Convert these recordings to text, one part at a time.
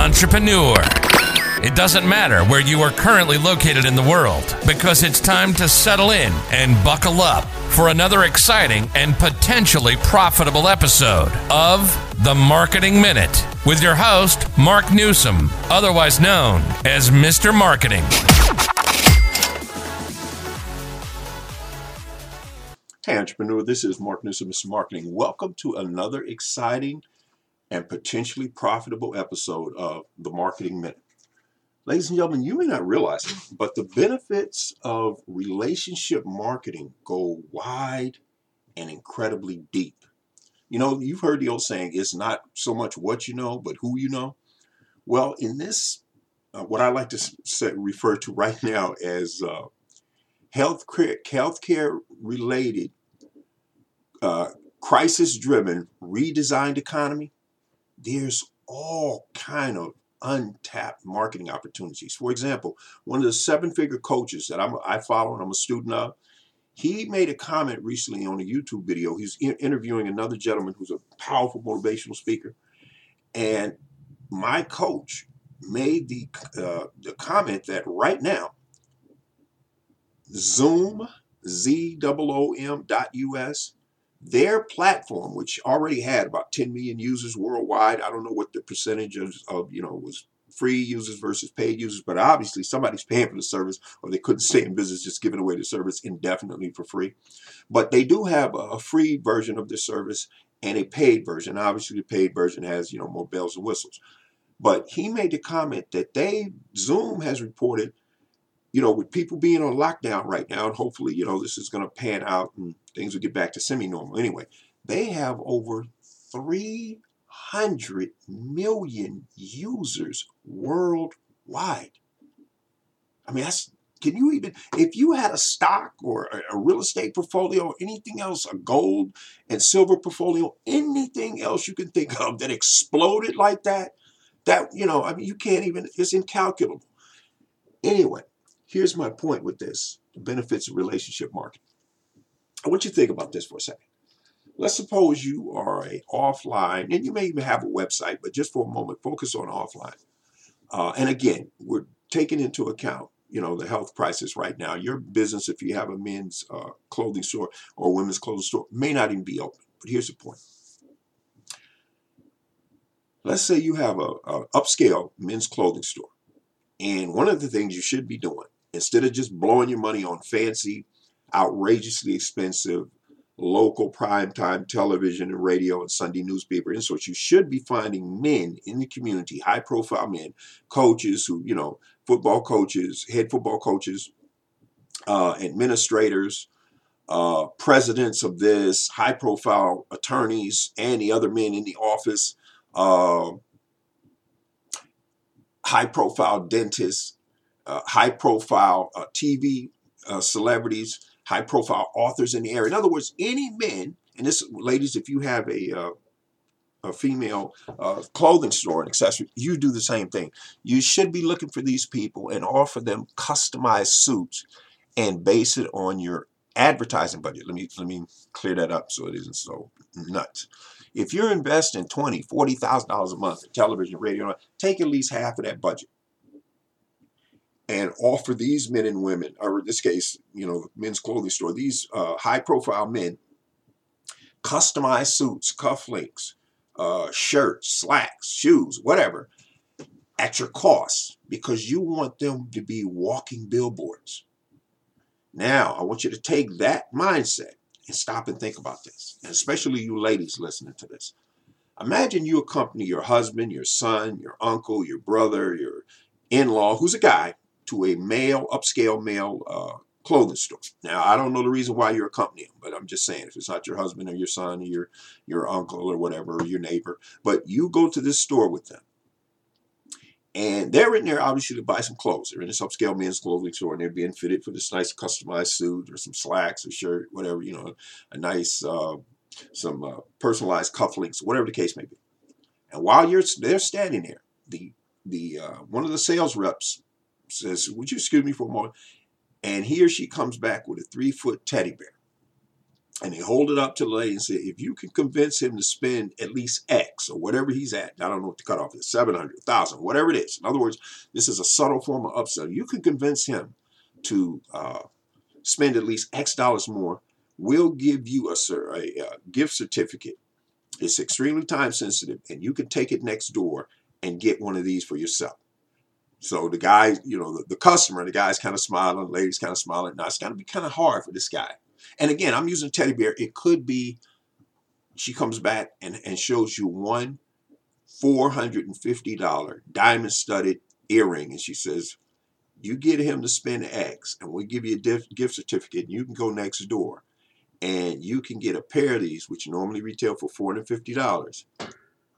entrepreneur. It doesn't matter where you are currently located in the world because it's time to settle in and buckle up for another exciting and potentially profitable episode of The Marketing Minute with your host, Mark Newsom, otherwise known as Mr. Marketing. Hey, entrepreneur, this is Mark Newsom, Mr. Marketing. Welcome to another exciting and potentially profitable episode of The Marketing Minute. Ladies and gentlemen, you may not realize it, but the benefits of relationship marketing go wide and incredibly deep. You know, you've heard the old saying, it's not so much what you know, but who you know. Well, in this, uh, what I like to say, refer to right now as uh, health healthcare related, uh, crisis driven, redesigned economy, there's all kind of untapped marketing opportunities. For example, one of the seven figure coaches that I'm, I follow and I'm a student of, he made a comment recently on a YouTube video. He's interviewing another gentleman who's a powerful motivational speaker. And my coach made the, uh, the comment that right now, Zoom, Z-O-O-M dot US, their platform, which already had about 10 million users worldwide, I don't know what the percentage of, of you know was free users versus paid users, but obviously somebody's paying for the service or they couldn't stay in business just giving away the service indefinitely for free. But they do have a free version of the service and a paid version. Obviously the paid version has, you know, more bells and whistles. But he made the comment that they Zoom has reported you know, with people being on lockdown right now, and hopefully, you know, this is going to pan out and things would get back to semi normal. Anyway, they have over 300 million users worldwide. I mean, that's, can you even, if you had a stock or a, real estate portfolio or anything else, a gold and silver portfolio, anything else you can think of that exploded like that, that, you know, I mean, you can't even, it's incalculable. Anyway, Here's my point with this the benefits of relationship marketing. I want you to think about this for a second. Let's suppose you are a offline, and you may even have a website, but just for a moment, focus on offline. Uh, and again, we're taking into account, you know, the health crisis right now. Your business, if you have a men's uh, clothing store or women's clothing store, may not even be open. But here's the point. Let's say you have a, a upscale men's clothing store, and one of the things you should be doing Instead of just blowing your money on fancy, outrageously expensive local primetime television and radio and Sunday newspaper. And what you should be finding men in the community, high profile men, coaches who, you know, football coaches, head football coaches, uh, administrators, uh, presidents of this, high profile attorneys, and the other men in the office, uh, high profile dentists, uh, high profile uh, TV uh, celebrities, high profile authors in the area. In other words, any men, and this, ladies, if you have a uh, a female uh, clothing store and accessory, you do the same thing. You should be looking for these people and offer them customized suits and base it on your advertising budget. Let me let me clear that up so it isn't so nuts. If you're investing twenty, forty thousand dollars a month in television, radio, take at least half of that budget and offer these men and women, or in this case, you know, men's clothing store, these uh, high profile men, customized suits, cufflinks, uh, shirts, slacks, shoes, whatever, at your cost because you want them to be walking billboards. Now, I want you to take that mindset and stop and think about this, and especially you ladies listening to this. Imagine you accompany your husband, your son, your uncle, your brother, your in law, who's a guy, to a male, upscale male uh, clothing store. Now, I don't know the reason why you're accompanying them, but I'm just saying if it's not your husband or your son or your, your uncle or whatever, or your neighbor, but you go to this store with them. And they're in there obviously to buy some clothes. They're in this upscale men's clothing store and they're being fitted for this nice customized suit or some slacks or shirt, whatever, you know, a nice, uh, some uh, personalized cufflinks, whatever the case may be. And while you're they're standing there, the the uh, one of the sales reps says, Would you excuse me for a moment? And he or she comes back with a three foot teddy bear. and they hold it up to the lady and say, if you can convince him to spend at least X or whatever he's at, I don't know what the cutoff is, 700, 1,000, whatever it is. In other words, this is a subtle form of upsell. You can convince him to uh, spend at least X dollars more. We'll give you a, a, a gift certificate. It's extremely time sensitive, and you can take it next door and get one of these for yourself. So the guy, you know, the, the customer, the guy's kind of smiling, the lady's kind of smiling. Now it's going to be kind of hard for this guy and again, I'm using teddy bear. It could be she comes back and, and shows you one $450 diamond studded earring. And she says, you get him to spend X and we give you a gift certificate and you can go next door and you can get a pair of these, which normally retail for $450.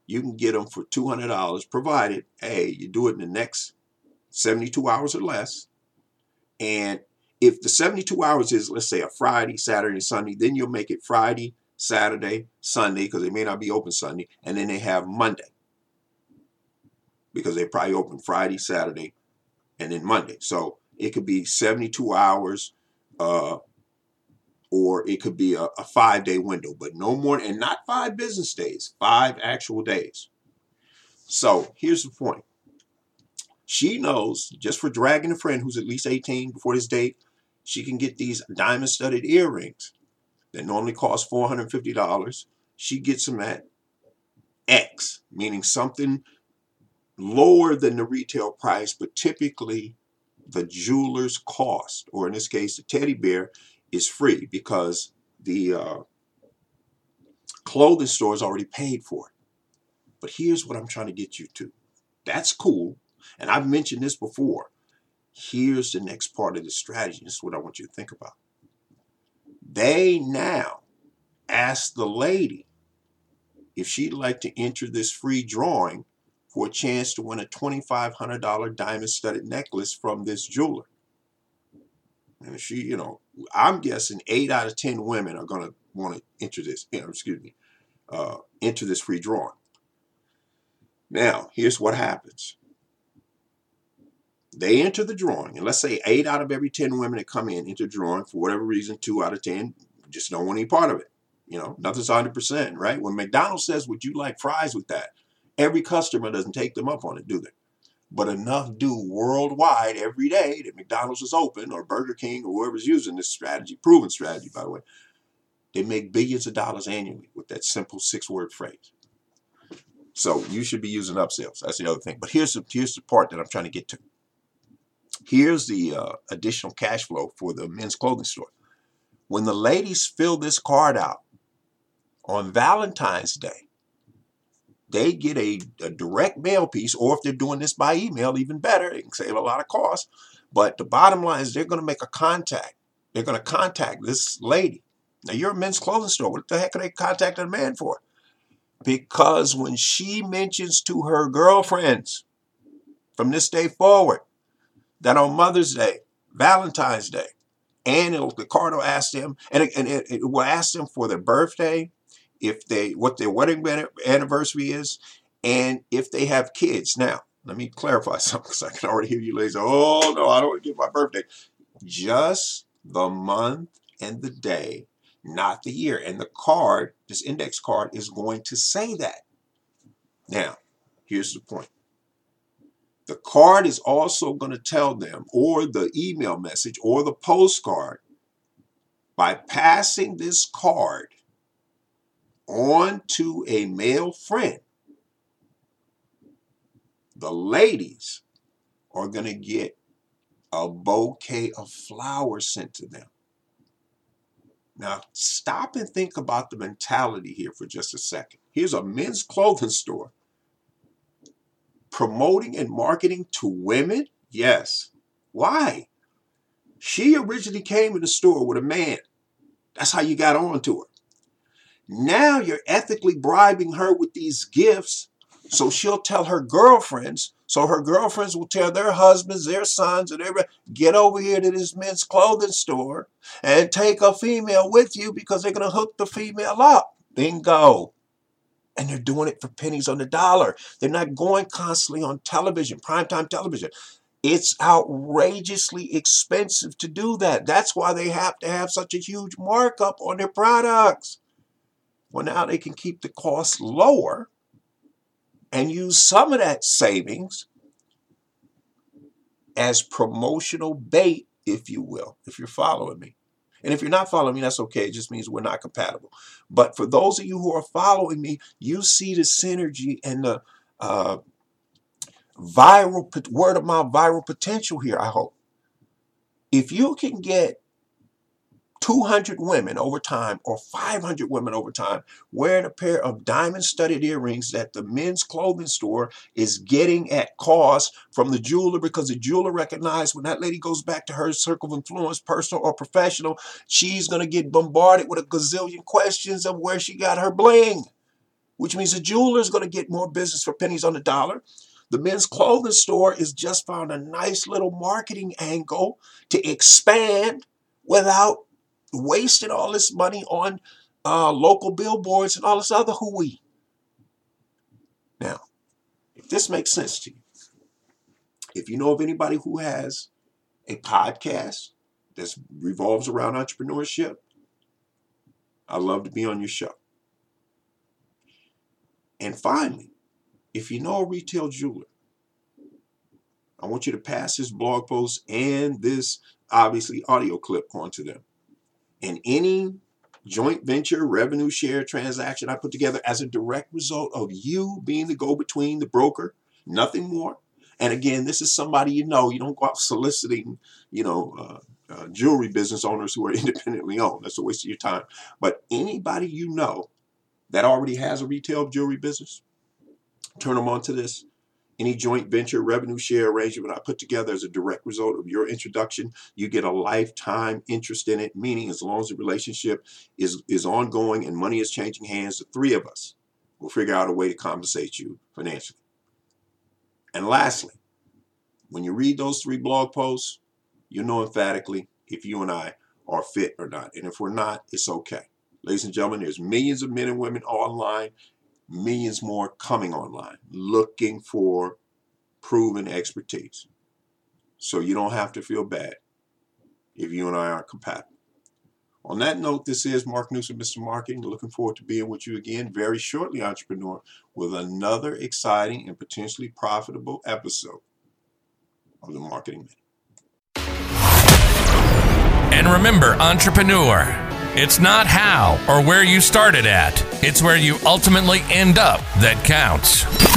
You can get them for $200 provided, hey, you do it in the next 72 hours or less. And if the 72 hours is, let's say, a Friday, Saturday, Sunday, then you'll make it Friday, Saturday, Sunday, because they may not be open Sunday, and then they have Monday. Because they probably open Friday, Saturday, and then Monday. So it could be 72 hours, uh, or it could be a, a five day window, but no more, and not five business days, five actual days. So here's the point. She knows just for dragging a friend who's at least 18 before this date, she can get these diamond studded earrings that normally cost $450. She gets them at X, meaning something lower than the retail price, but typically the jeweler's cost, or in this case, the teddy bear, is free because the uh, clothing store is already paid for it. But here's what I'm trying to get you to. That's cool. And I've mentioned this before. Here's the next part of the strategy. This is what I want you to think about. They now ask the lady if she'd like to enter this free drawing for a chance to win a $2,500 diamond studded necklace from this jeweler. And she, you know, I'm guessing eight out of 10 women are going to want to enter this, you know, excuse me, uh, enter this free drawing. Now, here's what happens. They enter the drawing, and let's say eight out of every 10 women that come in enter drawing for whatever reason, two out of 10 just don't want any part of it. You know, nothing's 100%, right? When McDonald's says, Would you like fries with that? Every customer doesn't take them up on it, do they? But enough do worldwide every day that McDonald's is open or Burger King or whoever's using this strategy, proven strategy, by the way. They make billions of dollars annually with that simple six word phrase. So you should be using upsells. That's the other thing. But here's the, here's the part that I'm trying to get to. Here's the uh, additional cash flow for the men's clothing store. When the ladies fill this card out on Valentine's Day, they get a, a, direct mail piece, or if they're doing this by email, even better. It can save a lot of cost. But the bottom line is they're going to make a contact. They're going to contact this lady. Now, you're a men's clothing store. What the heck are they contacting a man for? Because when she mentions to her girlfriends from this day forward that on Mother's Day, Valentine's Day, and card will ask them, and, it, and it, it will ask them for their birthday, if they what their wedding anniversary is, and if they have kids. Now, let me clarify something because I can already hear you ladies. Oh no, I don't want to give my birthday. Just the month and the day, not the year. And the card, this index card, is going to say that. Now, here's the point. The card is also going to tell them, or the email message, or the postcard, by passing this card on to a male friend, the ladies are going to get a bouquet of flowers sent to them. Now, stop and think about the mentality here for just a second. Here's a men's clothing store promoting and marketing to women? Yes. Why? She originally came in the store with a man. That's how you got on to her. Now you're ethically bribing her with these gifts so she'll tell her girlfriends, so her girlfriends will tell their husbands, their sons, and everybody, get over here to this men's clothing store and take a female with you because they're going to hook the female up. Bingo and they're doing it for pennies on the dollar. They're not going constantly on television, primetime television. It's outrageously expensive to do that. That's why they have to have such a huge markup on their products. Well, now they can keep the cost lower and use some of that savings as promotional bait, if you will, if you're following me. And if you're not following me, that's okay. It just means we're not compatible. But for those of you who are following me, you see the synergy and the uh, viral word of mouth viral potential here. I hope if you can get 200 women over time or 500 women over time wearing a pair of diamond studded earrings that the men's clothing store is getting at cost from the jeweler because the jeweler recognized when that lady goes back to her circle of influence, personal or professional, she's going to get bombarded with a gazillion questions of where she got her bling, which means the jeweler is going to get more business for pennies on the dollar. The men's clothing store has just found a nice little marketing angle to expand without wasted all this money on uh, local billboards and all this other hooey. Now, if this makes sense to you, if you know of anybody who has a podcast that revolves around entrepreneurship, I'd love to be on your show. And finally, if you know a retail jeweler, I want you to pass this blog post and this obviously audio clip onto them and any joint venture revenue share transaction I put together as a direct result of you being the go between, the broker, nothing more. And again, this is somebody you know. You don't go out soliciting, you know, uh, uh, jewelry business owners who are independently owned. That's a waste of your time. But anybody you know that already has a retail jewelry business, turn them on to this. Any joint venture revenue share arrangement I put together as a direct result of your introduction, you get a lifetime interest in it, meaning as long as the relationship is, is ongoing and money is changing hands, the three of us will figure out a way to compensate you financially. And lastly, when you read those three blog posts, you'll know emphatically if you and I are fit or not. And if we're not, it's okay. Ladies and gentlemen, there's millions of men and women online millions more coming online looking for proven expertise. So you don't have to feel bad if you and I aren't compatible. On that note, this is Mark Newsom, Mr. Marketing. Looking forward to being with you again very shortly, entrepreneur, with another exciting and potentially profitable episode of the Marketing Minute. And remember, entrepreneur, it's not how or where you started at, it's where you ultimately end up that counts.